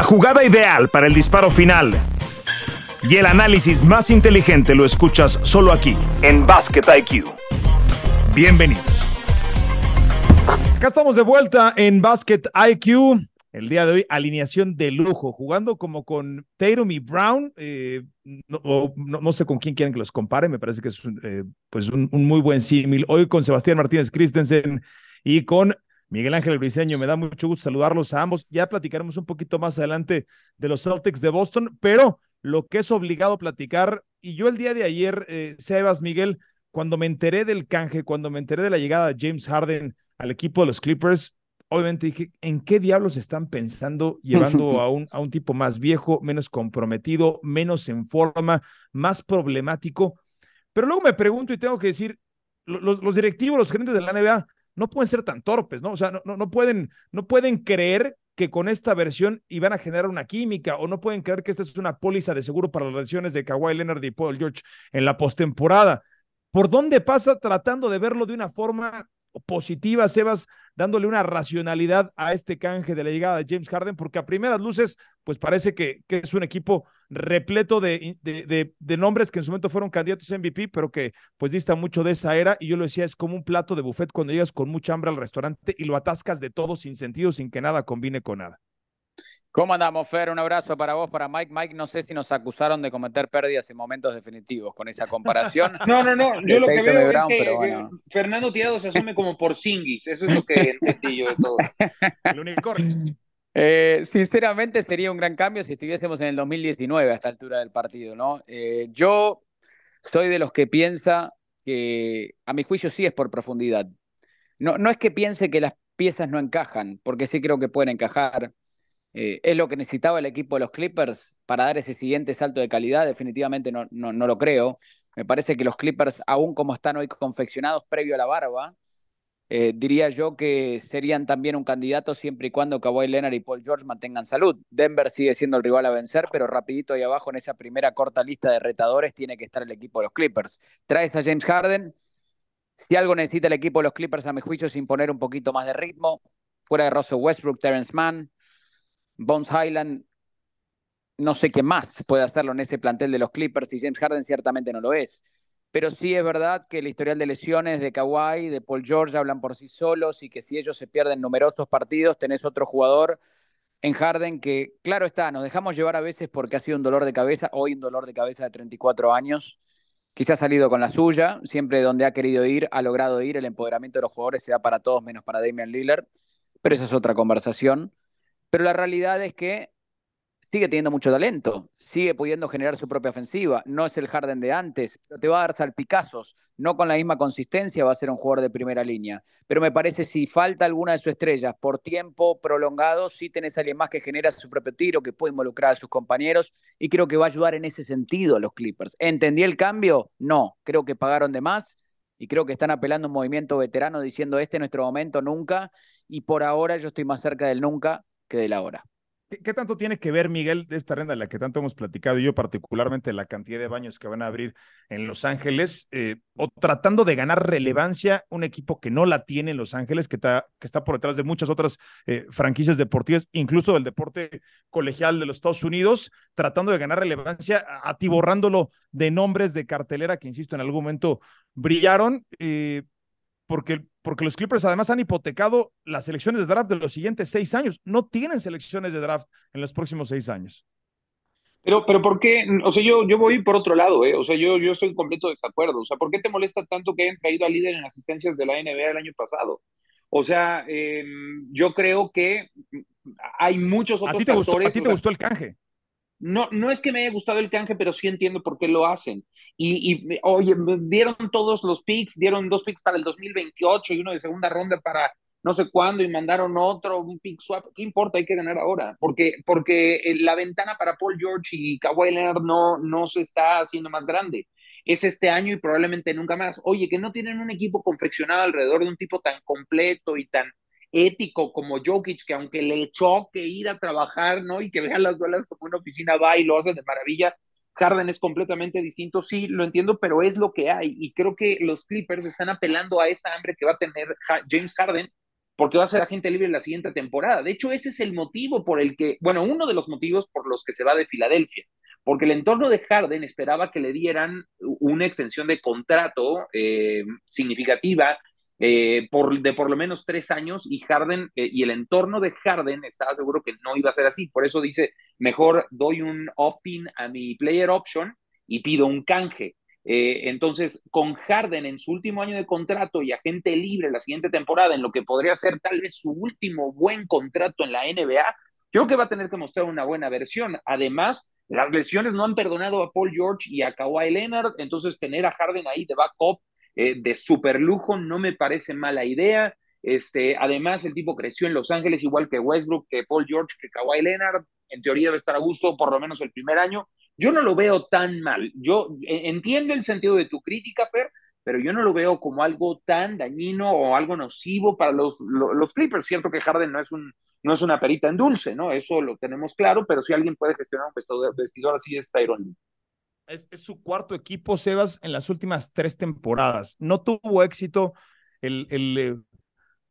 La jugada ideal para el disparo final y el análisis más inteligente lo escuchas solo aquí, en Basket IQ. Bienvenidos. Acá estamos de vuelta en Basket IQ. El día de hoy, alineación de lujo, jugando como con Tatum y Brown. Eh, no, sé con quién quieren que los compare, me parece que es eh, pues un, un, muy buen símil. Hoy con Sebastián Martínez Christensen y con Miguel Ángel Briceño. Me da mucho gusto saludarlos a ambos. Ya platicaremos un poquito más adelante de los Celtics de Boston, pero lo que es obligado platicar, y yo el día de ayer, eh, Sebas, Miguel, cuando me enteré del canje, cuando me enteré de la llegada de James Harden al equipo de los Clippers, obviamente dije, ¿en qué diablos están pensando llevando a un, a un tipo más viejo, menos comprometido, menos en forma, más problemático? Pero luego me pregunto y tengo que decir, los, los directivos, los gerentes de la NBA, no pueden ser tan torpes, ¿no? O sea, no, no, no, pueden, no pueden creer que con esta versión iban a generar una química o no pueden creer que esta es una póliza de seguro para las lesiones de Kawhi Leonard y Paul George en la postemporada. ¿Por dónde pasa tratando de verlo de una forma positiva, Sebas, dándole una racionalidad a este canje de la llegada de James Harden, porque a primeras luces, pues parece que, que es un equipo repleto de, de, de, nombres que en su momento fueron candidatos a MVP, pero que pues dista mucho de esa era. Y yo lo decía, es como un plato de buffet cuando llegas con mucha hambre al restaurante y lo atascas de todo sin sentido, sin que nada combine con nada. ¿Cómo andamos, Fer? Un abrazo para vos, para Mike. Mike, no sé si nos acusaron de cometer pérdidas en momentos definitivos con esa comparación. No, no, no. Yo lo que veo es que Fernando Tirado se asume como por Singis. Eso es lo que entendí yo de todo. El unicornio. Eh, sinceramente sería un gran cambio si estuviésemos en el 2019 a esta altura del partido, ¿no? Eh, yo soy de los que piensa que, a mi juicio, sí es por profundidad. No, no es que piense que las piezas no encajan, porque sí creo que pueden encajar eh, ¿Es lo que necesitaba el equipo de los Clippers para dar ese siguiente salto de calidad? Definitivamente no, no, no lo creo. Me parece que los Clippers, aún como están hoy confeccionados previo a la barba, eh, diría yo que serían también un candidato siempre y cuando Kawhi Leonard y Paul George mantengan salud. Denver sigue siendo el rival a vencer, pero rapidito ahí abajo en esa primera corta lista de retadores tiene que estar el equipo de los Clippers. Traes a James Harden. Si algo necesita el equipo de los Clippers, a mi juicio, es imponer un poquito más de ritmo. Fuera de Russell Westbrook, Terrence Mann, Bones Highland, no sé qué más puede hacerlo en ese plantel de los Clippers y James Harden ciertamente no lo es. Pero sí es verdad que el historial de lesiones de Kawhi, de Paul George hablan por sí solos y que si ellos se pierden numerosos partidos, tenés otro jugador en Harden que, claro está, nos dejamos llevar a veces porque ha sido un dolor de cabeza, hoy un dolor de cabeza de 34 años, quizás ha salido con la suya, siempre donde ha querido ir, ha logrado ir, el empoderamiento de los jugadores se da para todos menos para Damian Lillard, pero esa es otra conversación. Pero la realidad es que sigue teniendo mucho talento, sigue pudiendo generar su propia ofensiva. No es el Harden de antes, pero te va a dar salpicazos. No con la misma consistencia va a ser un jugador de primera línea. Pero me parece si falta alguna de sus estrellas por tiempo prolongado, sí tenés a alguien más que genera su propio tiro, que puede involucrar a sus compañeros y creo que va a ayudar en ese sentido a los Clippers. ¿Entendí el cambio? No, creo que pagaron de más y creo que están apelando a un movimiento veterano diciendo este es nuestro momento, nunca. Y por ahora yo estoy más cerca del nunca que de la ¿Qué, tanto tiene que ver, Miguel, de esta renda de la que tanto hemos platicado, y yo particularmente la cantidad de baños que van a abrir en Los Ángeles, eh, o tratando de ganar relevancia un equipo que no la tiene en Los Ángeles, que está, que está por detrás de muchas otras eh, franquicias deportivas, incluso del deporte colegial de los Estados Unidos, tratando de ganar relevancia, atiborrándolo de nombres de cartelera que, insisto, en algún momento brillaron. Eh, porque, porque los Clippers además han hipotecado las selecciones de draft de los siguientes seis años. No tienen selecciones de draft en los próximos seis años. Pero, pero ¿por qué? O sea, yo, yo voy por otro lado, ¿eh? O sea, yo, yo estoy en completo desacuerdo. O sea, ¿por qué te molesta tanto que hayan traído al líder en asistencias de la NBA el año pasado? O sea, em, yo creo que hay muchos otros ¿A ti te Gustó, ¿A ti te gustó el canje? No, no es que me haya gustado el canje, pero sí entiendo por qué lo hacen. Y, y oye, dieron todos los picks, dieron dos picks para el 2028 y uno de segunda ronda para no sé cuándo y mandaron otro, un pick swap. ¿Qué importa? Hay que ganar ahora. Porque, porque eh, la ventana para Paul George y Kawhi Leonard no, no se está haciendo más grande. Es este año y probablemente nunca más. Oye, que no tienen un equipo confeccionado alrededor de un tipo tan completo y tan ético como Jokic, que aunque le choque ir a trabajar, ¿no? Y que vean las duelas como una oficina va y lo hace de maravilla, Harden es completamente distinto, sí, lo entiendo, pero es lo que hay. Y creo que los Clippers están apelando a esa hambre que va a tener James Harden porque va a ser agente libre la siguiente temporada. De hecho, ese es el motivo por el que, bueno, uno de los motivos por los que se va de Filadelfia, porque el entorno de Harden esperaba que le dieran una extensión de contrato eh, significativa eh, por, de por lo menos tres años y Harden eh, y el entorno de Harden estaba seguro que no iba a ser así. Por eso dice, mejor doy un opt-in a mi player option y pido un canje. Eh, entonces, con Harden en su último año de contrato y agente libre la siguiente temporada, en lo que podría ser tal vez su último buen contrato en la NBA, creo que va a tener que mostrar una buena versión. Además, las lesiones no han perdonado a Paul George y a Kawhi Leonard, entonces tener a Harden ahí de backup eh, de super lujo no me parece mala idea. Este, además, el tipo creció en Los Ángeles igual que Westbrook, que Paul George, que Kawhi Leonard. En teoría debe estar a gusto por lo menos el primer año. Yo no lo veo tan mal. Yo eh, entiendo el sentido de tu crítica, Fer, pero yo no lo veo como algo tan dañino o algo nocivo para los, los, Clippers. Cierto que Harden no es, un, no es una perita en dulce, ¿no? Eso lo tenemos claro, pero si alguien puede gestionar un vestidor, así es Tyron Es, es, su cuarto equipo, Sebas, en las últimas tres temporadas. No tuvo éxito el, el, eh,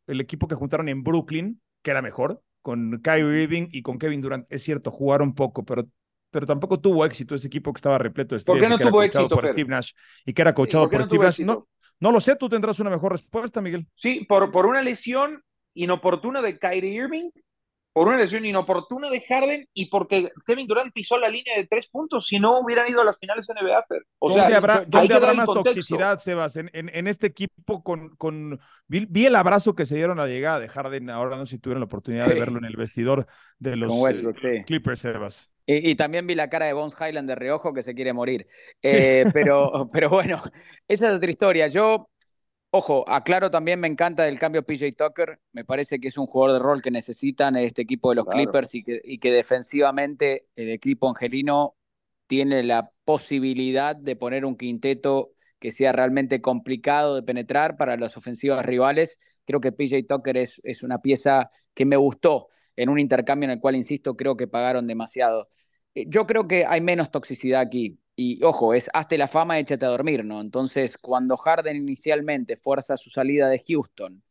el equipo que juntaron en Brooklyn, que era mejor, con Kyrie Irving y con Kevin Durant. Es cierto, jugaron poco, pero pero tampoco tuvo éxito ese equipo que estaba repleto de estrellas. ¿Por qué no tuvo éxito, por Steve Nash y que era coachado por, Steve Nash? No, no lo sé, tú tendrás una mejor respuesta, Miguel. Sí, por, por una lesión inoportuna de Kyrie Irving, por una lesión inoportuna de Harden y porque Kevin Durant pisó la línea de tres puntos, si no hubieran ido a las finales de NBA. O ¿Dónde sea, habrá, ¿dónde habrá más toxicidad, Sebas? En, en, este equipo con, con vi, el abrazo que se dieron a la llegada de Harden, ahora no sé si tuvieron la oportunidad de verlo en el vestidor de los eh, Clippers, Sebas. Y, también vi la cara de Bones Highland de reojo que se quiere morir. Eh, pero, pero bueno, esa es otra historia. Yo, ojo, aclaro también, me encanta el cambio PJ Tucker. Me parece que es un jugador de rol que necesitan este equipo de los Clippers y que, y que defensivamente el equipo angelino tiene la posibilidad de poner un quinteto que sea realmente complicado de penetrar para las ofensivas rivales. Creo que PJ Tucker es, es una pieza que me gustó en un intercambio en el cual, insisto, creo que pagaron demasiado. Eh, yo creo que hay menos toxicidad aquí. Y ojo, es hazte la fama, échate a dormir, ¿no? Entonces, cuando Harden inicialmente fuerza su salida de Houston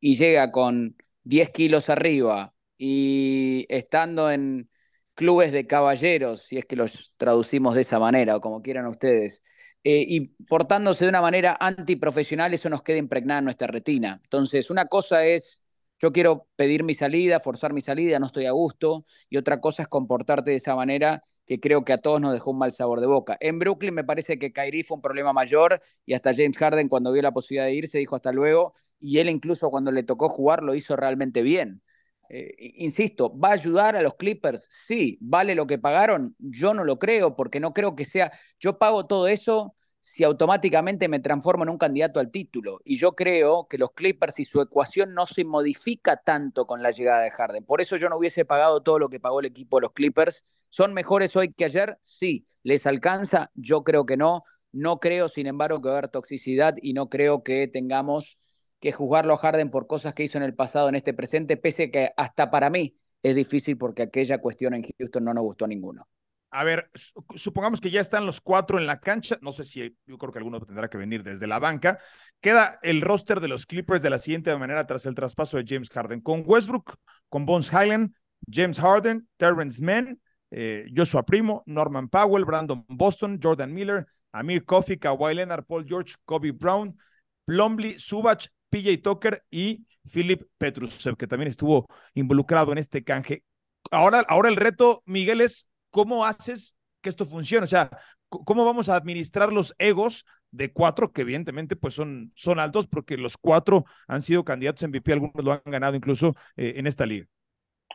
y llega con 10 kilos arriba y estando en clubes de caballeros, si es que los traducimos de esa manera o como quieran ustedes, eh, y portándose de una manera antiprofesional, eso nos queda impregnado en nuestra retina. Entonces, una cosa es yo quiero pedir mi salida, forzar mi salida, no estoy a gusto, y otra cosa es comportarte de esa manera que creo que a todos nos dejó un mal sabor de boca. En Brooklyn me parece que Kyrie fue un problema mayor y hasta James Harden cuando vio la posibilidad de irse dijo hasta luego y él incluso cuando le tocó jugar lo hizo realmente bien. Eh, insisto, ¿va a ayudar a los Clippers? Sí. ¿Vale lo que pagaron? Yo no lo creo porque no creo que sea, yo pago todo eso si automáticamente me transformo en un candidato al título. Y yo creo que los Clippers y su ecuación no se modifica tanto con la llegada de Harden. Por eso yo no hubiese pagado todo lo que pagó el equipo de los Clippers. ¿Son mejores hoy que ayer? Sí. ¿Les alcanza? Yo creo que no. No creo, sin embargo, que va a haber toxicidad y no creo que tengamos que juzgarlo a Harden por cosas que hizo en el pasado, en este presente, pese que hasta para mí es difícil porque aquella cuestión en Houston no nos gustó a ninguno a ver, supongamos que ya están los cuatro en la cancha, no sé si yo creo que alguno tendrá que venir desde la banca. Queda el roster de los Clippers de la siguiente manera tras el traspaso de James Harden, con Westbrook, con Bones Highland, James Harden, Terrence Mann, eh, Joshua Primo, Norman Powell, Brandon Boston, Jordan Miller, Amir Coffey, Kawhi Leonard, Paul George, Kobe Brown, Plumlee, Subach, PJ Tucker y Philip Petrusev, que también estuvo involucrado en este canje. Ahora, ahora el reto, Miguel, es ¿cómo haces que esto funcione? O sea, ¿cómo vamos a administrar los egos de cuatro, que evidentemente pues son, son altos, porque los cuatro han sido candidatos a MVP, algunos lo han ganado incluso eh, en esta liga?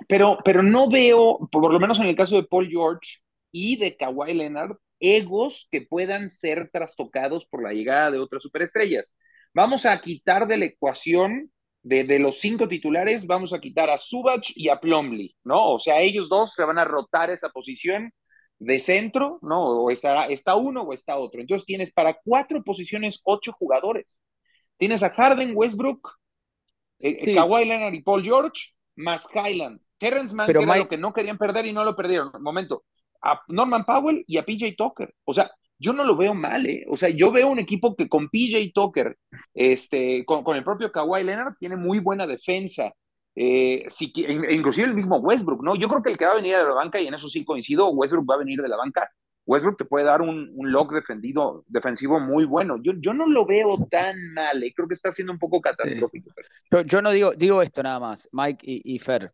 Pero, pero no veo, por lo menos en el caso de Paul George y de Kawhi Leonard, egos que puedan ser trastocados por la llegada de otras superestrellas. Vamos a quitar de la ecuación de, los cinco titulares, vamos a quitar a Subach y a Plumlee, ¿no? O sea, ellos dos se van a rotar esa posición de centro, ¿no? O está, está uno o está otro. Entonces tienes para cuatro posiciones ocho jugadores. Tienes a Harden, Westbrook, eh, Kawhi Leonard y Paul George, más Highland. Terrence Mann, era lo que no querían perder y no lo perdieron. Momento. A Norman Powell y a PJ Tucker. O sea, yo no lo veo mal, ¿eh? O sea, yo veo un equipo que con PJ Tucker, este, con, con el propio Kawhi Leonard, tiene muy buena defensa. Eh, si, inclusive el mismo Westbrook, ¿no? Yo creo que el que va a venir de la banca, y en eso sí coincido, Westbrook va a venir de la banca. Westbrook te puede dar un, un lock defendido, defensivo muy bueno. Yo, yo no lo veo tan mal, ¿eh? creo que está siendo un poco catastrófico. Yo, yo, no digo, digo esto nada más, Mike y, y Fer.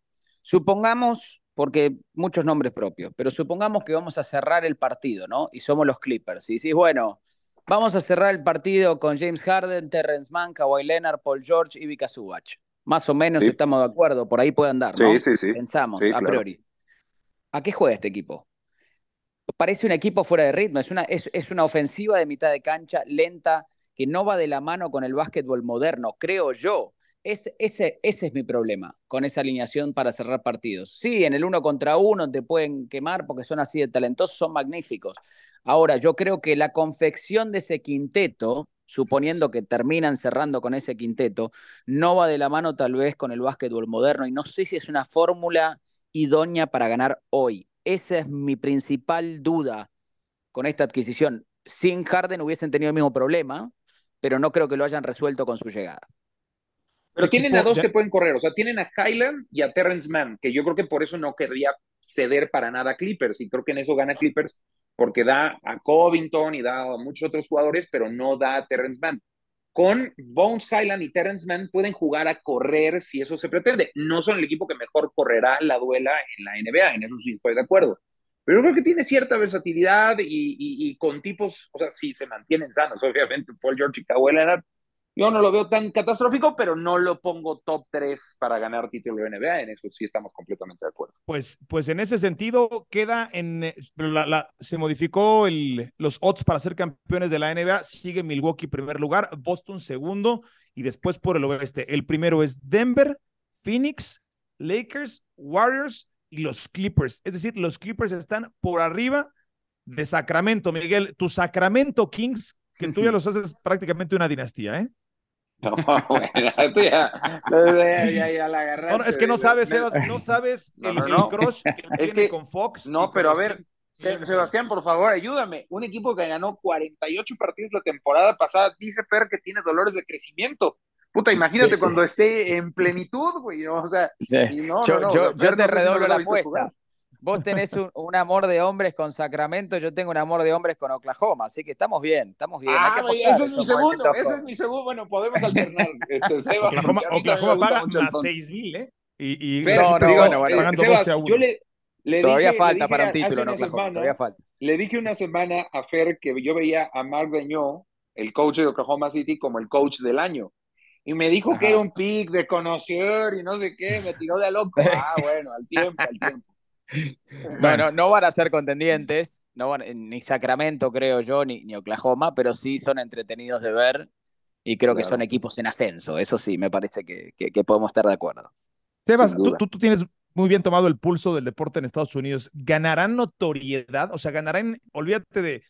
Supongamos porque muchos nombres propios, pero supongamos que vamos a cerrar el partido, ¿no? Y somos los Clippers. Y decís, bueno, vamos a cerrar el partido con James Harden, Terrence Mann, Kawhi Leonard, Paul George y Vika Subach. Más o menos estamos de acuerdo, por ahí puede andar, ¿no? Sí, sí, sí. Pensamos, a priori. ¿A qué juega este equipo? Parece un equipo fuera de ritmo, es una, es, es una ofensiva de mitad de cancha lenta que no va de la mano con el básquetbol moderno, creo yo ese, ese es mi problema con esa alineación para cerrar partidos. Sí, en el uno contra uno te pueden quemar porque son así de talentosos, son magníficos. Ahora, yo creo que la confección de ese quinteto, suponiendo que terminan cerrando con ese quinteto, no va de la mano tal vez con el básquetbol moderno y no sé si es una fórmula idónea para ganar hoy. Esa es mi principal duda con esta adquisición. Sin Harden hubiesen tenido el mismo problema, pero no creo que lo hayan resuelto con su llegada. Pero tienen a dos que pueden correr, o sea, tienen a Highland y a Terrence Mann, que yo creo que por eso no querría ceder para nada a Clippers, y creo que en eso gana Clippers, porque da a Covington y da a muchos otros jugadores, pero no da a Terrence Mann. Con Bones Highland y Terrence Mann pueden jugar a correr si eso se pretende. No son el equipo que mejor correrá la duela en la NBA, en eso sí estoy de acuerdo. Pero yo creo que tiene cierta versatilidad y, y, con tipos, o sea, si se mantienen sanos, obviamente, Paul George y Kawhi Leonard, yo no lo veo tan catastrófico, pero no lo pongo top 3 para ganar título de NBA. En eso sí estamos completamente de acuerdo. Pues, pues en ese sentido queda en. Eh, la, la, se modificó el, los odds para ser campeones de la NBA. Sigue Milwaukee primer lugar, Boston segundo y después por el oeste. El primero es Denver, Phoenix, Lakers, Warriors y los Clippers. Es decir, los Clippers están por arriba de Sacramento. Miguel, tu Sacramento Kings, que tú ya los haces prácticamente una dinastía, ¿eh? No, bueno, ya, ya, ya, la agarraste. No, es que no sabes, Sebas, no sabes el, no, no. crush que es que, con Fox. No, pero a ver, Sebastián, por favor, ayúdame. Un equipo que ganó 48 partidos la temporada pasada, dice Fer que tiene dolores de crecimiento. Puta, imagínate sí. cuando esté en plenitud, güey. O sea, sí. no, yo, no, yo, yo te redoblo la apuesta. Vos tenés un, un, amor de hombres con Sacramento, yo tengo un amor de hombres con Oklahoma, así que estamos bien, estamos bien. Ah, ese es mi segundo, ese es mi segundo, bueno, podemos alternar. Este, Seba, Oklahoma, Oklahoma paga más 6 mil, ¿eh? Y, y Pero, no, no, bueno, bueno, pagando Sebas, 12 a 1. Yo le, le todavía dije, falta le dije para un título en Oklahoma, semana, todavía falta. Le dije una semana a Fer que yo veía a Mark Deñó, el coach de Oklahoma City, como el coach del año. Y me dijo Ajá. que era un pick de conocer y no sé qué, me tiró de a loco. Ah, bueno, al tiempo, al tiempo. Bueno, no van a ser contendientes, no van, ni Sacramento creo yo, ni, ni, Oklahoma, pero sí son entretenidos de ver y creo claro. que son equipos en ascenso, eso sí, me parece que, que, que podemos estar de acuerdo. Sebas, tú, tú, tú, tienes muy bien tomado el pulso del deporte en Estados Unidos. ¿Ganarán notoriedad? O sea, ganarán, olvídate de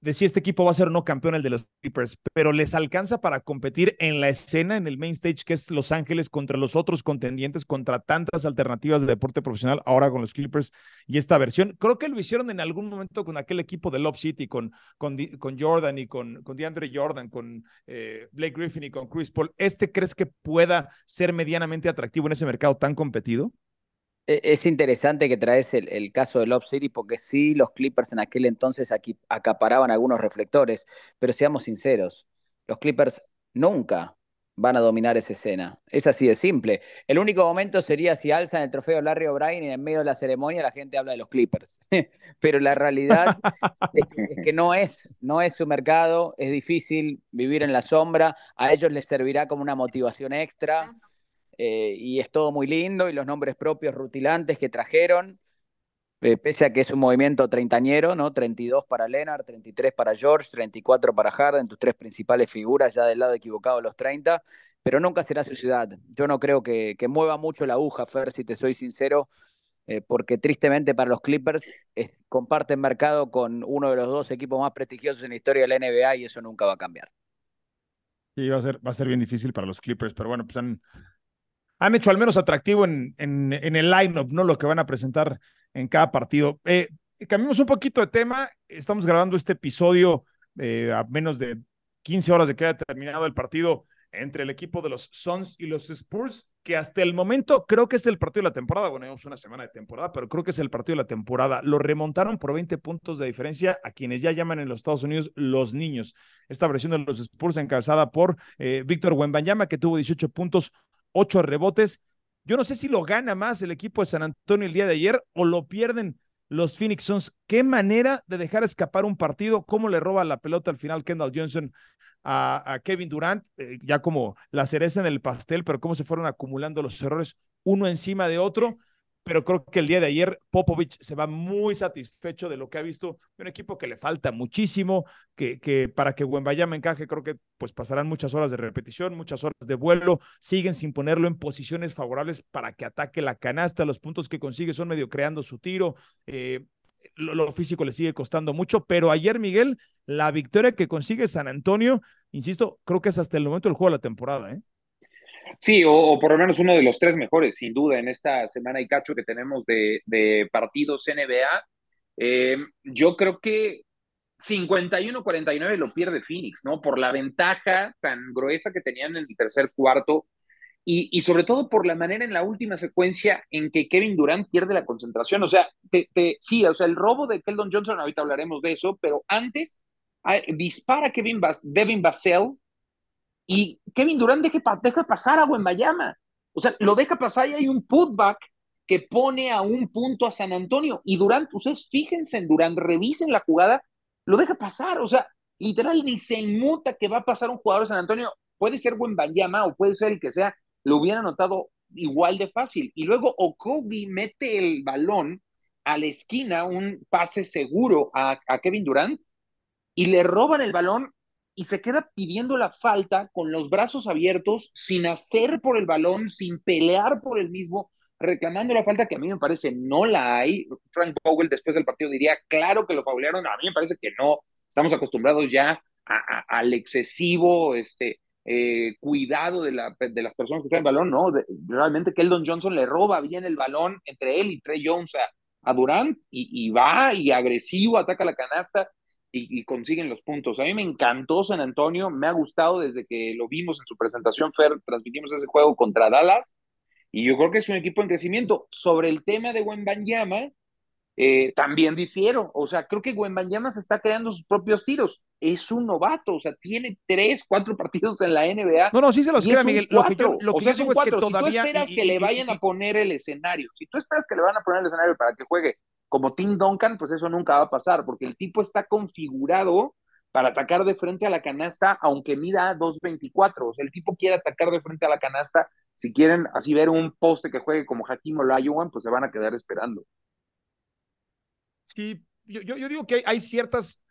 de si este equipo va a ser o no campeón el de los Clippers, pero les alcanza para competir en la escena, en el main stage que es Los Ángeles contra los otros contendientes, contra tantas alternativas de deporte profesional, ahora con los Clippers y esta versión. Creo que lo hicieron en algún momento con aquel equipo de Love City, con, con, con Jordan y con, con DeAndre Jordan, con eh, Blake Griffin y con Chris Paul. ¿Este crees que pueda ser medianamente atractivo en ese mercado tan competido? E, es interesante que traes el, el, caso de Love City porque sí, los Clippers en aquel entonces aquí acaparaban algunos reflectores, pero seamos sinceros, los Clippers nunca van a dominar esa escena. Es así de simple. El único momento sería si alzan el trofeo Larry O'Brien y en medio de la ceremonia la gente habla de los Clippers. pero la realidad es, que, es, que, no es, no es su mercado, es difícil vivir en la sombra, a ellos les servirá como una motivación extra eh, y es todo muy lindo y los nombres propios rutilantes que trajeron, eh, pese a que es un movimiento treintañero, ¿no? 32 para Leonard, 33 para George, 34 para Harden, tus tres principales figuras ya del lado equivocado de los 30, pero nunca será su ciudad. Yo no creo que, que mueva mucho la aguja, Fer, si te soy sincero, eh, porque tristemente para los Clippers comparten mercado con uno de los dos equipos más prestigiosos en la historia de la NBA y eso nunca va a cambiar. Sí, va a ser, va a ser bien difícil para los Clippers, pero bueno, pues han, han hecho al menos atractivo en, en, en el lineup, ¿no? Lo que van a presentar en cada partido. Eh, cambiamos un poquito de tema. Estamos grabando este episodio eh, a menos de 15 horas de que haya terminado el partido entre el equipo de los Suns y los Spurs, que hasta el momento creo que es el partido de la temporada. Bueno, llevamos una semana de temporada, pero creo que es el partido de la temporada. Lo remontaron por 20 puntos de diferencia a quienes ya llaman en los Estados Unidos los niños. Esta versión de los Spurs encabezada por eh, Víctor Wembanyama, que tuvo 18 puntos, 8 rebotes. Yo no sé si lo gana más el equipo de San Antonio el día de ayer o lo pierden los Phoenix Suns. Qué manera de dejar escapar un partido, cómo le roba la pelota al final Kendall Johnson a, Kevin Durant, eh, ya como la cereza en el pastel, pero cómo se fueron acumulando los errores uno encima de otro pero creo que el día de ayer Popovich se va muy satisfecho de lo que ha visto un equipo que le falta muchísimo, que, que para que me encaje creo que pues pasarán muchas horas de repetición, muchas horas de vuelo, siguen sin ponerlo en posiciones favorables para que ataque la canasta, los puntos que consigue son medio creando su tiro, eh, lo, lo, físico le sigue costando mucho, pero ayer Miguel, la victoria que consigue San Antonio, insisto, creo que es hasta el momento del juego de la temporada, ¿eh? Sí, o, por lo menos uno de los tres mejores, sin duda, en esta semana y cacho que tenemos de, de partidos NBA. Eh, yo creo que 51-49 lo pierde Phoenix, ¿no? Por la ventaja tan gruesa que tenían en el tercer cuarto y, y, sobre todo por la manera en la última secuencia en que Kevin Durant pierde la concentración. O sea, te, sí, o sea, el robo de Keldon Johnson, ahorita hablaremos de eso, pero antes dispara Kevin Devin Vassell y Kevin Durant deja, deja pasar a Wembayama. O sea, lo deja pasar y hay un putback que pone a un punto a San Antonio. Y Durant, ustedes fíjense en Durant, revisen la jugada, lo deja pasar. O sea, literal ni se inmuta que va a pasar un jugador de San Antonio. Puede ser Wembayama o puede ser el que sea, lo hubiera notado igual de fácil. Y luego Okogi mete el balón a la esquina, un pase seguro a Kevin Durant, y le roban el balón y se queda pidiendo la falta con los brazos abiertos, sin hacer por el balón, sin pelear por el mismo, reclamando la falta que a mí me parece no la hay. Frank Powell después del partido diría, claro que lo faulearon, a mí me parece que no. Estamos acostumbrados ya al excesivo este, eh, cuidado de, la, de, las personas que están en el balón, no, realmente Keldon Johnson le roba bien el balón entre él y Trey Jones a, Durant y, va y agresivo, ataca la canasta y, consiguen los puntos. A mí me encantó San Antonio, me ha gustado desde que lo vimos en su presentación, Fer, transmitimos ese juego contra Dallas, y yo creo que es un equipo en crecimiento. Sobre el tema de Wembanyama, eh, también difiero, o sea, creo que Wembanyama se está creando sus propios tiros, es un novato, o sea, tiene tres, cuatro partidos en la NBA. No, no, sí se los crea, Miguel. Lo que yo, lo que es que todavía... Si tú esperas que le vayan a poner el escenario, si tú esperas que le van a poner el escenario para que juegue como Tim Duncan, pues eso nunca va a pasar, porque el tipo está configurado para atacar de frente a la canasta, aunque mida 2.24. O sea, el tipo quiere atacar de frente a la canasta. Si quieren así ver un poste que juegue como Hakim Olajuwon, pues se van a quedar esperando. Sí, yo, yo, digo que hay ciertas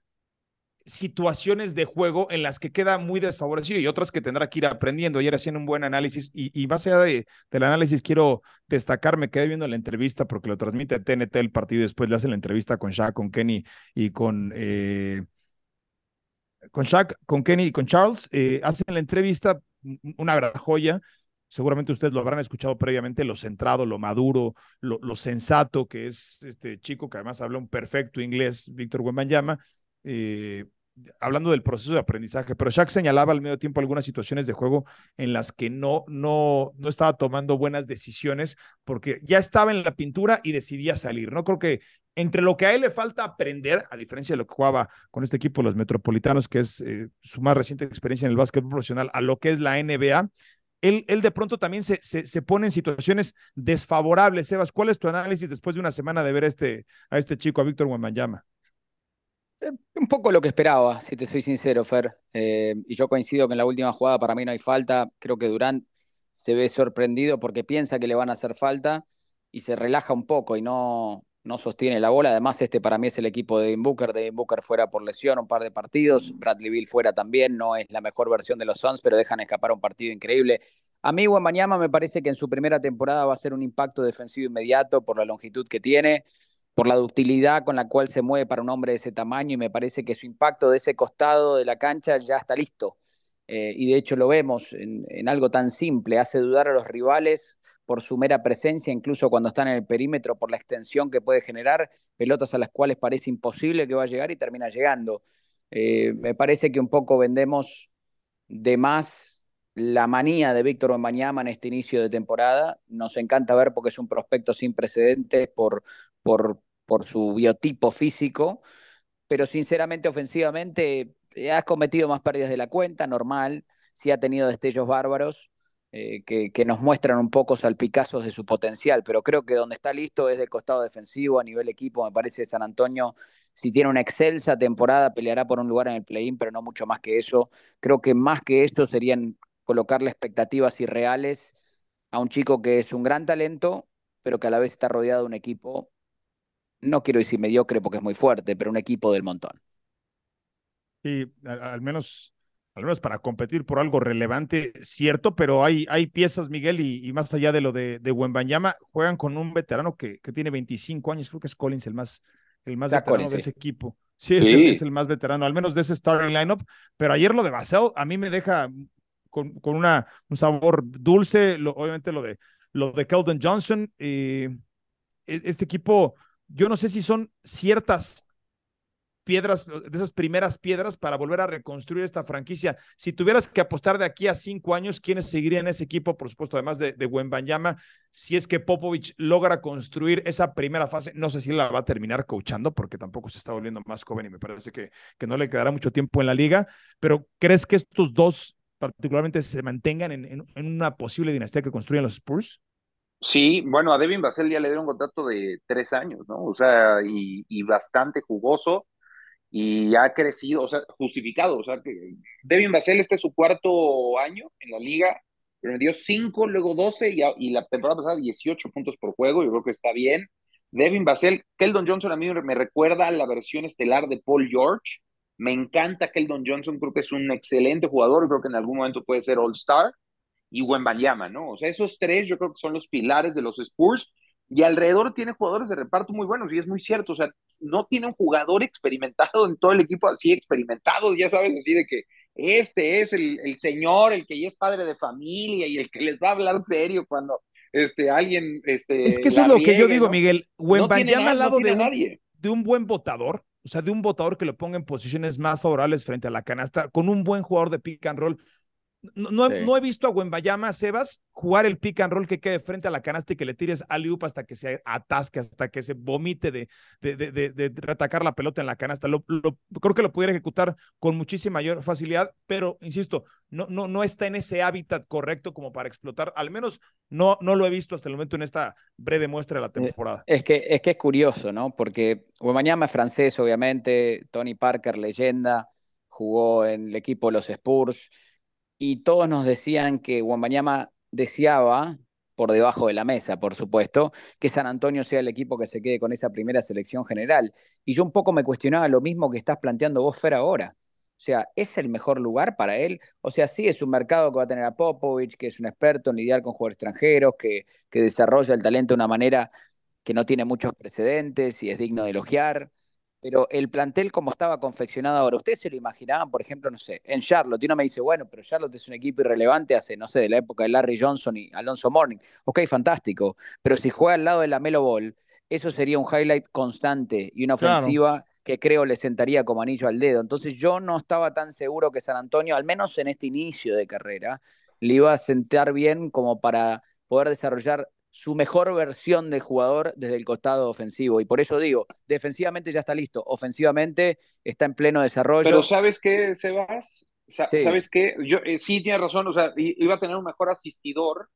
situaciones de juego en las que queda muy desfavorecido y otras que tendrá que ir aprendiendo. Ayer haciendo un buen análisis y, y más allá de, del análisis quiero destacar, me quedé viendo la entrevista porque lo transmite TNT el partido y después le hacen la entrevista con Shaq, con Kenny y con... Eh, con Shaq, con Kenny y con Charles, eh, hacen la entrevista, una gran joya, seguramente ustedes lo habrán escuchado previamente, lo centrado, lo maduro, lo, lo, sensato que es este chico que además habla un perfecto inglés, Víctor Wembanyama, eh, hablando del proceso de aprendizaje, pero Shaq señalaba al medio tiempo algunas situaciones de juego en las que no, no, no estaba tomando buenas decisiones porque ya estaba en la pintura y decidía salir. No creo que entre lo que a él le falta aprender, a diferencia de lo que jugaba con este equipo, los Metropolitanos, que es eh, su más reciente experiencia en el básquetbol profesional, a lo que es la NBA, él, él, de pronto también se, se, se, pone en situaciones desfavorables. Sebas, ¿cuál es tu análisis después de una semana de ver a este, a este chico, a Víctor Wembanyama? Eh, un poco lo que esperaba, si te soy sincero, Fer. Eh, y yo coincido que en la última jugada para mí no hay falta. Creo que Durant se ve sorprendido porque piensa que le van a hacer falta y se relaja un poco y no, no sostiene la bola. Además, este para mí es el equipo de Booker. De Booker fuera por lesión un par de partidos. Bradley Bill fuera también. No es la mejor versión de los Suns, pero dejan escapar un partido increíble. A mí, Mañana me parece que en su primera temporada va a ser un impacto defensivo inmediato por la longitud que tiene por la ductilidad con la cual se mueve para un hombre de ese tamaño y me parece que su impacto de ese costado de la cancha ya está listo. Eh, y de hecho lo vemos en, algo tan simple, hace dudar a los rivales por su mera presencia, incluso cuando están en el perímetro, por la extensión que puede generar, pelotas a las cuales parece imposible que va a llegar y termina llegando. Eh, me parece que un poco vendemos de más la manía de Víctor Wembanyama en este inicio de temporada. Nos encanta ver porque es un prospecto sin precedentes por, por, por su biotipo físico, pero sinceramente ofensivamente ha cometido más pérdidas de la cuenta, normal, sí ha tenido destellos bárbaros, eh, que, nos muestran un poco salpicazos de su potencial, pero creo que donde está listo es del costado defensivo, a nivel equipo, me parece San Antonio, si tiene una excelsa temporada, peleará por un lugar en el play-in, pero no mucho más que eso. Creo que más que esto serían colocarle expectativas irreales a un chico que es un gran talento, pero que a la vez está rodeado de un equipo, no quiero decir mediocre porque es muy fuerte, pero un equipo del montón. Sí, al menos al menos para competir por algo relevante, cierto, pero hay, hay piezas, Miguel, y, más allá de lo de, de juegan con un veterano que, que, tiene 25 años, creo que es Collins el más, el más veterano de ese equipo. Sí, Es, el, más veterano, al menos de ese starting lineup, pero ayer lo de Basel a mí me deja con, con una, un sabor dulce, obviamente lo de, lo de Keldon Johnson, eh, e, este equipo, yo no sé si son ciertas piedras, de esas primeras piedras para volver a reconstruir esta franquicia. Si tuvieras que apostar de aquí a cinco años, ¿quiénes seguirían ese equipo? Por supuesto, además de, de Wembanyama, si es que Popovich logra construir esa primera fase, no sé si la va a terminar coachando, porque tampoco se está volviendo más joven y me parece que, que no le quedará mucho tiempo en la liga, pero ¿crees que estos dos particularmente se mantengan en, en, una posible dinastía que construyan los Spurs? Sí, bueno, a Devin Vassell ya le dieron un contrato de tres años, ¿no? O sea, y, bastante jugoso y ha crecido, o sea, justificado. O sea, que Devin Basel este es su cuarto año en la liga, pero dio 5, luego 12 y, la temporada pasada 18 puntos por juego. Yo creo que está bien. Devin Basel, Keldon Johnson a mí me recuerda a la versión estelar de Paul George. Me encanta Keldon Johnson, creo que es un excelente jugador, creo que en algún momento puede ser All-Star. Y Wembanyama, ¿no? O sea, esos tres yo creo que son los pilares de los Spurs y alrededor tiene jugadores de reparto muy buenos, y es muy cierto, o sea, no tiene un jugador experimentado en todo el equipo así experimentado, ya sabes, así de que este es el, el señor, el que ya es padre de familia y el que les va a hablar serio cuando este, alguien... Este, es que eso es lo que yo digo, Miguel, Wembanyama al lado de, un, de un buen votador, o sea, de un votador que lo ponga en posiciones más favorables frente a la canasta, con un buen jugador de pick and roll, no, he visto a Wembayama, Sebas, jugar el pick and roll que quede frente a la canasta y que le tires a Liup hasta que se atasque, hasta que se vomite de, de, de, de, atacar la pelota en la canasta. Lo, creo que lo pudiera ejecutar con muchísima mayor facilidad, pero insisto, no, no, no está en ese hábitat correcto como para explotar. Al menos no, no lo he visto hasta el momento en esta breve muestra de la eh, temporada. Es que es, que es curioso, ¿no? Porque Wembayama es francés, obviamente, Tony Parker, leyenda, jugó en el equipo de los Spurs y todos nos decían que Wambanyama deseaba, por debajo de la mesa, por supuesto, que San Antonio sea el equipo que se quede con esa primera selección general. Y yo un poco me cuestionaba lo mismo que estás planteando vos, Fer, ahora. O sea, ¿es el mejor lugar para él? O sea, sí, es un mercado que va a tener a Popovich, que es un experto en lidiar con jugadores extranjeros, que, que desarrolla el talento de una manera que no tiene muchos precedentes y es digno de elogiar pero el plantel como estaba confeccionado ahora, ¿ustedes se lo imaginaban, por ejemplo, no sé, en Charlotte? Y uno me dice, bueno, pero Charlotte es un equipo irrelevante hace, no sé, de la época de Larry Johnson y Alonso Morning. Ok, fantástico, pero si juega al lado de la Melo Ball, eso sería un highlight constante y una ofensiva que creo le sentaría como anillo al dedo. Entonces yo no estaba tan seguro que San Antonio, al menos en este inicio de carrera, le iba a sentar bien como para poder desarrollar su mejor versión de jugador desde el costado ofensivo. Y por eso digo, defensivamente ya está listo, ofensivamente está en pleno desarrollo. Pero ¿sabes qué, Sebas? ¿Sabes qué? Yo, eh, sí, tienes razón, o sea, iba a tener un mejor asistidor,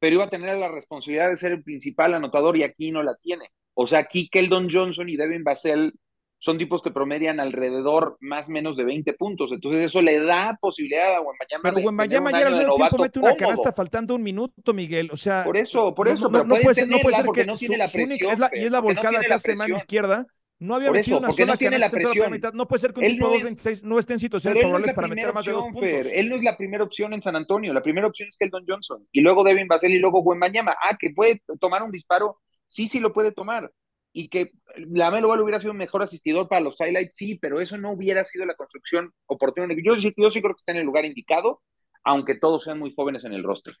pero iba a tener la responsabilidad de ser el principal anotador y aquí no la tiene. O sea, aquí Keldon Johnson y Devin Basel son tipos que promedian alrededor más o menos de 20 puntos. Entonces eso le da posibilidad a Guambayama. Pero Guambayama ya al mismo tiempo mete una canasta faltando un minuto, Miguel. O sea, por eso, por eso, no, pero puede, ser, no puede ser que no tiene la presión. es la, y es la volcada que hace mano izquierda. No había metido una sola no tiene la presión. No puede ser que un tipo no, 26 no esté en situaciones favorables para meter más de dos puntos. Él no es la primera opción en San Antonio. La primera opción es Keldon Johnson. Y luego Devin Basel y luego Guambayama. Ah, que puede tomar un disparo. Sí, sí lo puede tomar y que la Melo hubiera sido un mejor asistidor para los highlights, sí, pero eso no hubiera sido la construcción oportuna. Yo, yo sí creo que está en el lugar indicado. aunque todos sean muy jóvenes en el roster.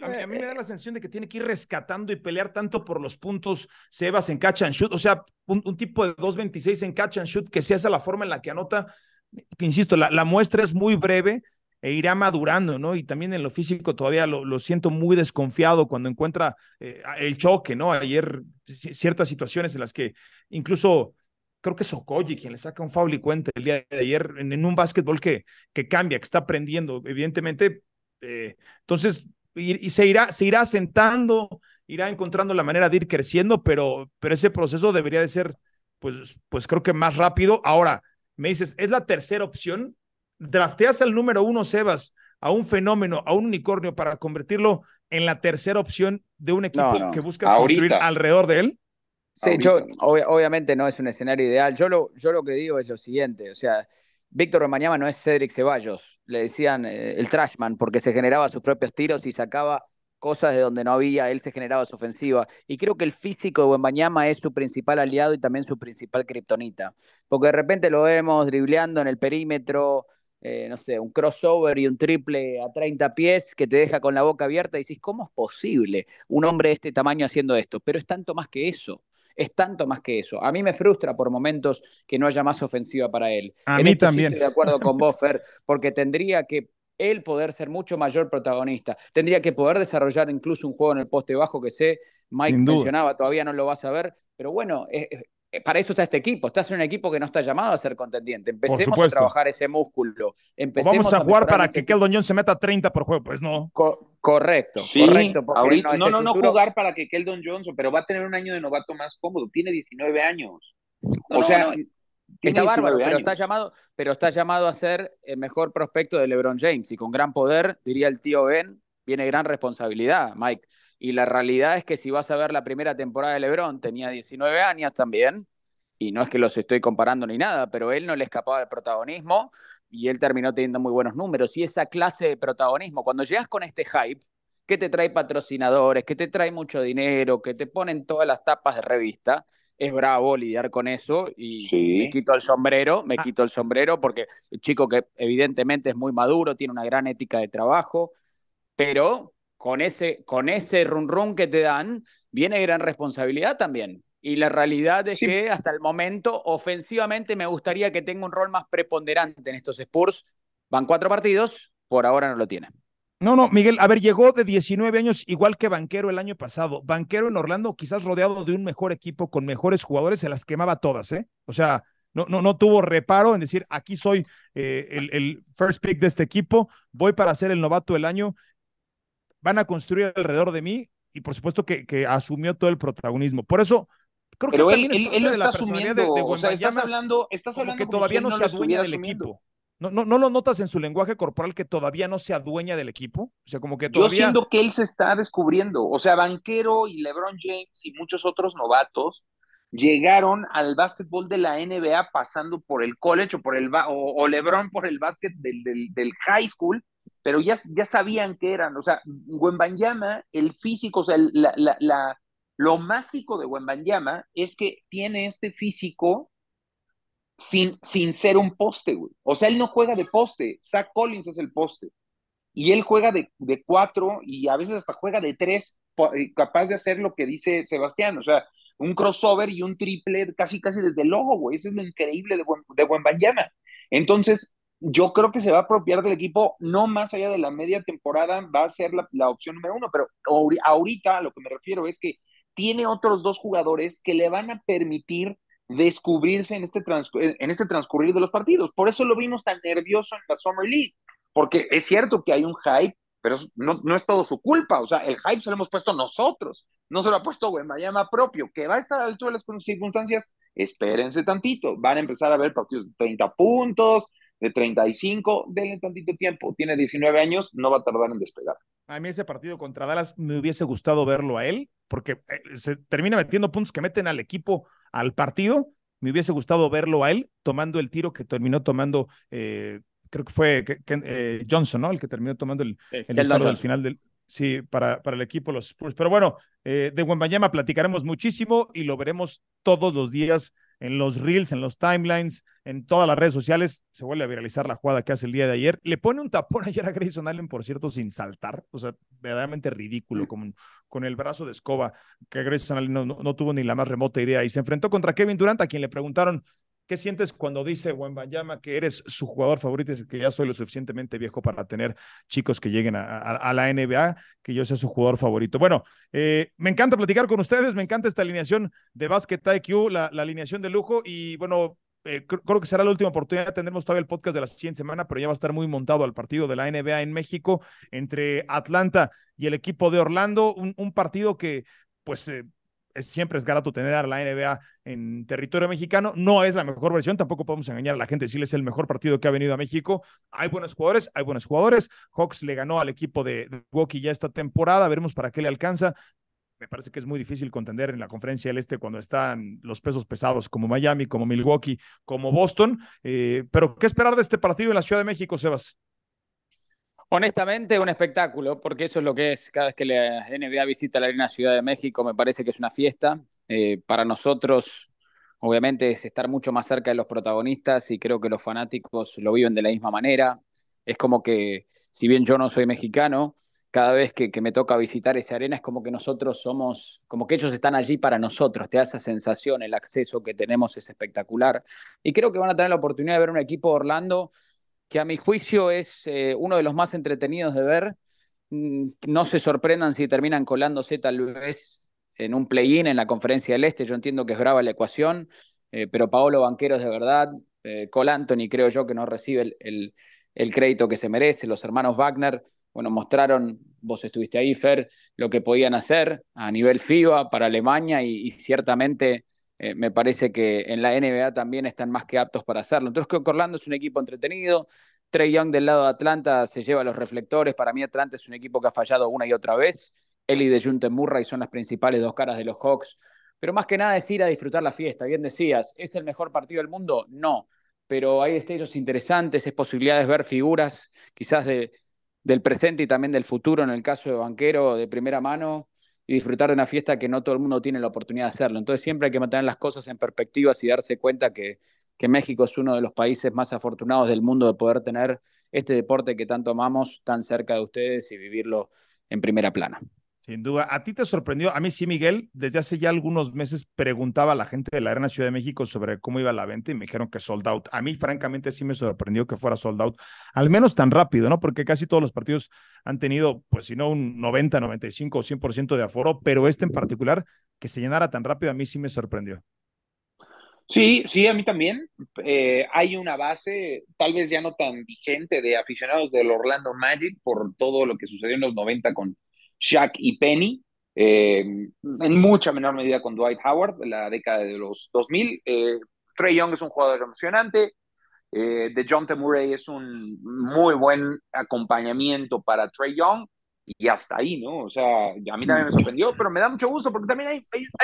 a, mí, me da la sensación de que tiene que ir rescatando y pelear tanto por los puntos Sebas en catch and shoot, o sea, un, tipo de 2.26 en catch and shoot que sea esa la forma en la que anota, insisto, la, la muestra es muy breve, e irá madurando, ¿no? Y también en lo físico todavía lo, siento muy desconfiado cuando encuentra eh, el choque, ¿no? Ayer ciertas situaciones en las que incluso creo que es Okoye quien le saca un foul y cuenta el día de ayer en, un básquetbol que, que cambia, que está aprendiendo, evidentemente. Eh, entonces, y, se, irá, se irá sentando, irá encontrando la manera de ir creciendo, pero, pero ese proceso debería de ser, pues, pues creo que más rápido. Ahora, me dices, ¿es la tercera opción? Drafteas al número uno, Sebas, a un fenómeno, a un unicornio para convertirlo en la tercera opción de un equipo que buscas construir alrededor de él? Sí, yo obviamente no es un escenario ideal. Yo lo, yo lo que digo es lo siguiente, o sea, Víctor Romañama no es Cedric Ceballos, le decían eh, el trashman porque se generaba sus propios tiros y sacaba cosas de donde no había, él se generaba su ofensiva. Y creo que el físico de Wembanyama es su principal aliado y también su principal kriptonita. Porque de repente lo vemos dribleando en el perímetro, eh, no sé, un crossover y un triple a 30 pies que te deja con la boca abierta y dices, ¿cómo es posible un hombre de este tamaño haciendo esto? Pero es tanto más que eso. Es tanto más que eso. A mí me frustra por momentos que no haya más ofensiva para él. A mí también. estoy de acuerdo con vos, porque tendría que él poder ser mucho mayor protagonista. Tendría que poder desarrollar incluso un juego en el poste bajo que sé, Mike mencionaba, todavía no lo vas a ver, pero bueno, eh, para eso está este equipo. Estás en un equipo que no está llamado a ser contendiente. Empecemos a trabajar ese músculo. vamos a, jugar para que Keldon Johnson se meta 30 por juego, pues no. correcto, correcto. no, no, no, jugar para que Keldon Johnson, pero va a tener un año de novato más cómodo. Tiene 19 años. o sea, está bárbaro, pero está, llamado, pero está llamado a ser el mejor prospecto de LeBron James. Y con gran poder, diría el tío Ben, viene gran responsabilidad, Mike. Y la realidad es que si vas a ver la primera temporada de LeBron, tenía 19 años también, y no es que los estoy comparando ni nada, pero él no le escapaba del protagonismo y él terminó teniendo muy buenos números. Y esa clase de protagonismo, cuando llegas con este hype, que te trae patrocinadores, que te trae mucho dinero, que te ponen todas las tapas de revista, es bravo lidiar con eso y me quito el sombrero, me ah. quito el sombrero porque el chico que evidentemente es muy maduro, tiene una gran ética de trabajo, pero con ese, con ese run run que te dan, viene gran responsabilidad también. Y la realidad es que hasta el momento, ofensivamente, me gustaría que tenga un rol más preponderante en estos Spurs. Van cuatro partidos, por ahora no lo tiene. No, no, Miguel, a ver, llegó de 19 años igual que Banquero el año pasado. Banquero en Orlando, quizás rodeado de un mejor equipo con mejores jugadores, se las quemaba todas, ¿eh? O sea, no, no, no tuvo reparo en decir, aquí soy eh, el, el, first pick de este equipo, voy para ser el novato del año van a construir alrededor de mí y por supuesto que, que asumió todo el protagonismo. Por eso, creo que también él, él, lo está asumiendo. De, o sea, estás hablando, estás hablando que todavía no, se adueña del equipo. No, no, no, lo notas en su lenguaje corporal que todavía no se adueña del equipo. O sea, como que todavía. Yo siento que él se está descubriendo. O sea, Banquero y LeBron James y muchos otros novatos llegaron al básquetbol de la NBA pasando por el college o por el o, LeBron por el básquet del, del, del high school pero ya, ya sabían que eran, o sea, Wembanyama, el físico, o sea, la, la, lo mágico de Wembanyama es que tiene este físico sin, sin ser un poste, güey. O sea, él no juega de poste, Zach Collins es el poste. Y él juega de, de cuatro y a veces hasta juega de tres, capaz de hacer lo que dice Sebastián, o sea, un crossover y un triple casi casi desde el ojo, güey. Eso es lo increíble de, de Wembanyama. Entonces, yo creo que se va a apropiar del equipo, no más allá de la media temporada, va a ser la, opción número uno, pero ahorita a lo que me refiero es que tiene otros dos jugadores que le van a permitir descubrirse en este, en este transcurrir de los partidos. Por eso lo vimos tan nervioso en la Summer League, porque es cierto que hay un hype, pero no, no es todo su culpa, o sea, el hype se lo hemos puesto nosotros, no se lo ha puesto Miami propio, que va a estar a la altura de las circunstancias, espérense tantito, van a empezar a ver partidos de 30 puntos, de 35, denle tantito tiempo, tiene 19 años, no va a tardar en despegar. A mí ese partido contra Dallas me hubiese gustado verlo a él, porque eh, se termina metiendo puntos que meten al equipo al partido. Me hubiese gustado verlo a él tomando el tiro que terminó tomando, eh, creo que fue eh, Johnson, ¿no? El que terminó tomando el, el al final del, Sí, para, para el equipo los Spurs. Pero bueno, de Wembanyama platicaremos muchísimo y lo veremos todos los días en los reels, en los timelines, en todas las redes sociales, se vuelve a viralizar la jugada que hace el día de ayer. Le pone un tapón ayer a Grayson Allen, por cierto, sin saltar, o sea, verdaderamente ridículo, con, con el brazo de escoba, que Grayson Allen no, no, tuvo ni la más remota idea. Y se enfrentó contra Kevin Durant, a quien le preguntaron, ¿Qué sientes cuando dice Wembanyama que eres su jugador favorito y que ya soy lo suficientemente viejo para tener chicos que lleguen a, la NBA, que yo sea su jugador favorito? Bueno, eh, me encanta platicar con ustedes, me encanta esta alineación de Basket IQ, la, alineación de lujo y bueno, eh, creo que será la última oportunidad. Tendremos todavía el podcast de la siguiente semana, pero ya va a estar muy montado al partido de la NBA en México entre Atlanta y el equipo de Orlando. Un, partido que, pues, eh, siempre es grato tener a la NBA en territorio mexicano. No es la mejor versión, tampoco podemos engañar a la gente, decirles es el mejor partido que ha venido a México. Hay buenos jugadores, hay buenos jugadores. Hawks le ganó al equipo de, Milwaukee ya esta temporada, veremos para qué le alcanza. Me parece que es muy difícil contender en la conferencia del Este cuando están los pesos pesados como Miami, como Milwaukee, como Boston. Eh, pero, ¿qué esperar de este partido en la Ciudad de México, Sebas? Honestamente, un espectáculo, porque eso es lo que es. Cada vez que la NBA visita la Arena Ciudad de México, me parece que es una fiesta. Eh, para nosotros, obviamente, es estar mucho más cerca de los protagonistas y creo que los fanáticos lo viven de la misma manera. Es como que, si bien yo no soy mexicano, cada vez que, me toca visitar esa arena es como que nosotros somos, como que ellos están allí para nosotros. Te da esa sensación, el acceso que tenemos es espectacular. Y creo que van a tener la oportunidad de ver un equipo de Orlando que a mi juicio es eh, uno de los más entretenidos de ver. Mm, no se sorprendan si terminan colándose tal vez en un play-in en la conferencia del Este. Yo entiendo que es brava la ecuación, eh, pero Paolo Banqueros de verdad, eh, Col Anthony creo yo que no recibe el, el, crédito que se merece. Los hermanos Wagner, bueno, mostraron, vos estuviste ahí, Fer, lo que podían hacer a nivel FIBA para Alemania y ciertamente eh, me parece que en la NBA también están más que aptos para hacerlo. Entonces creo que Orlando es un equipo entretenido. Trey Young del lado de Atlanta se lleva los reflectores. Para mí Atlanta es un equipo que ha fallado una y otra vez. Él y de Junte Murray son las principales dos caras de los Hawks. Pero más que nada es ir a disfrutar la fiesta. Bien decías, ¿es el mejor partido del mundo? No. Pero hay destellos interesantes, es posibilidades de ver figuras quizás de, del presente y también del futuro en el caso de Banquero de primera mano y disfrutar de una fiesta que no todo el mundo tiene la oportunidad de hacerlo. Entonces siempre hay que mantener las cosas en perspectiva y darse cuenta que, que México es uno de los países más afortunados del mundo de poder tener este deporte que tanto amamos tan cerca de ustedes y vivirlo en primera plana. Sin duda. ¿A ti te sorprendió? A mí sí, Miguel. Desde hace ya algunos meses preguntaba a la gente de la Arena Ciudad de México sobre cómo iba la venta y me dijeron que sold out. A mí, francamente, sí me sorprendió que fuera sold out, al menos tan rápido, ¿no? Porque casi todos los partidos han tenido, pues, si no, un 90, 95 o 100% de aforo, pero este en particular, que se llenara tan rápido, a mí sí me sorprendió. Sí, sí, a mí también. Eh, hay una base, tal vez ya no tan vigente, de aficionados del Orlando Magic por todo lo que sucedió en los 90 con Shaq y Penny, eh, en mucha menor medida con Dwight Howard, la década de los 2000. Eh, Trey Young es un jugador emocionante. Eh, de John. Murray es un muy buen acompañamiento para Trey Young y hasta ahí, ¿no? O sea, a mí también me sorprendió, pero me da mucho gusto porque también hay,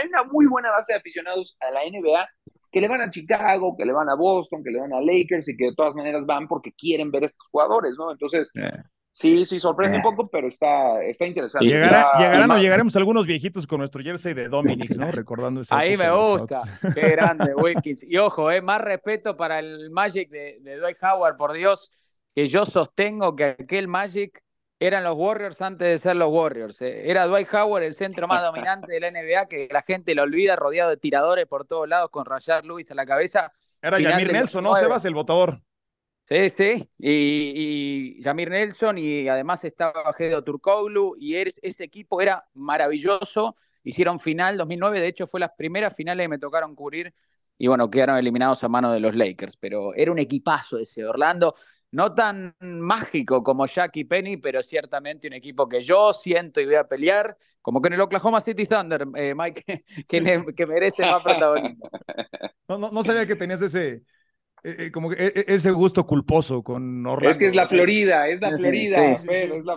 una muy buena base de aficionados a la NBA que le van a Chicago, que le van a Boston, que le van a Lakers y que de todas maneras van porque quieren ver a estos jugadores, ¿no? Entonces, Sí, sí, sorprende un eh. poco, pero está, está interesante. llegarán o llegaremos algunos viejitos con nuestro jersey de Dominic, ¿no? Recordando esa Ahí me gusta. Qué grande, Wilkins. Y ojo, eh, más respeto para el Magic de, de Dwight Howard, por Dios, que yo sostengo que aquel Magic eran los Warriors antes de ser los Warriors. Eh. Era Dwight Howard el centro más dominante de la NBA, que la gente lo olvida, rodeado de tiradores por todos lados, con Rayard Lewis a la cabeza. Era Yamir Nelson, ¿no, Sebas, el votador? Sí, sí, y, y Yamir Nelson y además estaba Gedo Turkoglu y ese equipo era maravilloso, hicieron final 2009, de hecho fue las primeras finales que me tocaron cubrir y bueno, quedaron eliminados a mano de los Lakers, pero era un equipazo ese Orlando, no tan mágico como Jackie Penny, pero ciertamente un equipo que yo siento y voy a pelear, como que en el Oklahoma City Thunder, eh, Mike, que, que, merece más protagonismo. No, no, no sabía que tenías ese, eh, eh, como que e, e, ese gusto culposo con Orlando. Es que es la Florida, es la Florida.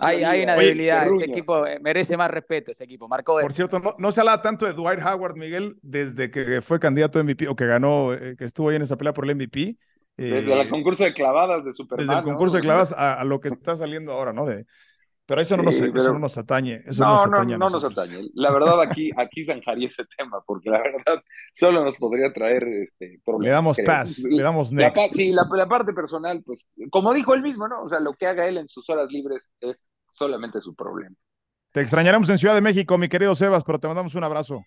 Hay, una debilidad, ese equipo eh, merece más respeto, ese equipo. Marcó Por cierto, no, se habla tanto de Dwight Howard, Miguel, desde que fue candidato a MVP o que ganó, que estuvo ahí en esa pelea por el MVP. desde el concurso de clavadas de Superman. Desde el concurso de clavadas a, lo que está saliendo ahora, ¿no? De, Pero eso, no, nos, eso no nos atañe. Eso no, nos atañe no, nos atañe. La verdad, aquí, aquí zanjaría ese tema, porque la verdad solo nos podría traer este, problemas. Le damos pass, le damos next. La, sí, la, la, parte personal, pues, como dijo él mismo, ¿no? O sea, lo que haga él en sus horas libres es solamente su problema. Te extrañaremos en Ciudad de México, mi querido Sebas, pero te mandamos un abrazo.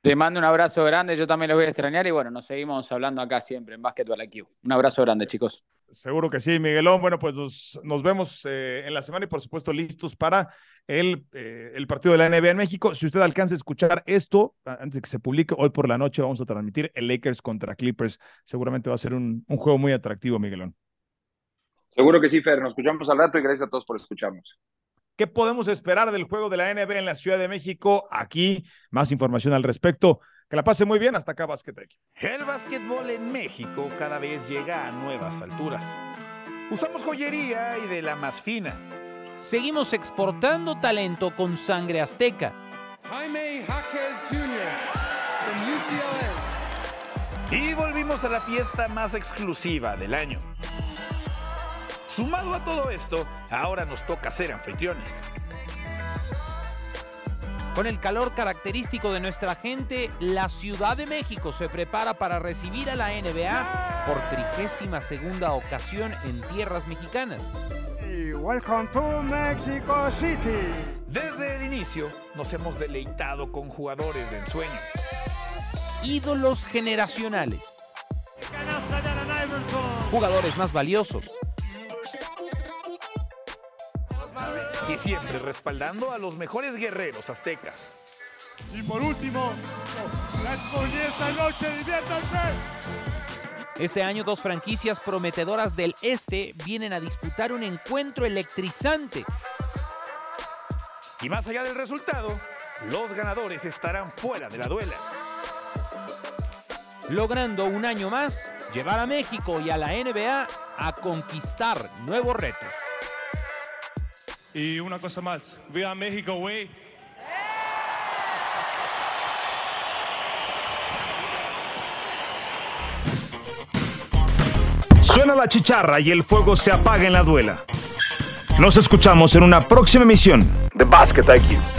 Te mando un abrazo grande, yo también los voy a extrañar y bueno, nos seguimos hablando acá siempre en Basketball IQ. Un abrazo grande, chicos. Seguro que sí, Miguelón. Bueno, pues nos, vemos eh, en la semana y por supuesto listos para el, eh, el, partido de la NBA en México. Si usted alcanza a escuchar esto, antes de que se publique, hoy por la noche vamos a transmitir el Lakers contra Clippers. Seguramente va a ser un, un juego muy atractivo, Miguelón. Seguro que sí, Fer. Nos escuchamos al rato y gracias a todos por escucharnos. ¿Qué podemos esperar del juego de la NBA en la Ciudad de México? Aquí, más información al respecto. Que la pase muy bien. Hasta acá, Basket El básquetbol en México cada vez llega a nuevas alturas. Usamos joyería y de la más fina. Seguimos exportando talento con sangre azteca. Jaime Jaques Jr. UCLA. Y volvimos a la fiesta más exclusiva del año. Sumado a todo esto, ahora nos toca ser anfitriones. Con el calor característico de nuestra gente, la Ciudad de México se prepara para recibir a la NBA por trigésima segunda ocasión en tierras mexicanas. Welcome to Mexico City. Desde el inicio nos hemos deleitado con jugadores de ensueño. Ídolos generacionales. Jugadores más valiosos y siempre respaldando a los mejores guerreros aztecas. Y por último, las esta noche, diviértanse. Este año dos franquicias prometedoras del Este vienen a disputar un encuentro electrizante. Y más allá del resultado, los ganadores estarán fuera de la duela. Logrando un año más llevar a México y a la NBA a conquistar nuevos retos. Y una cosa más, viva México, güey. Suena la chicharra y el fuego se apaga en la duela. Nos escuchamos en una próxima emisión de Basket IQ.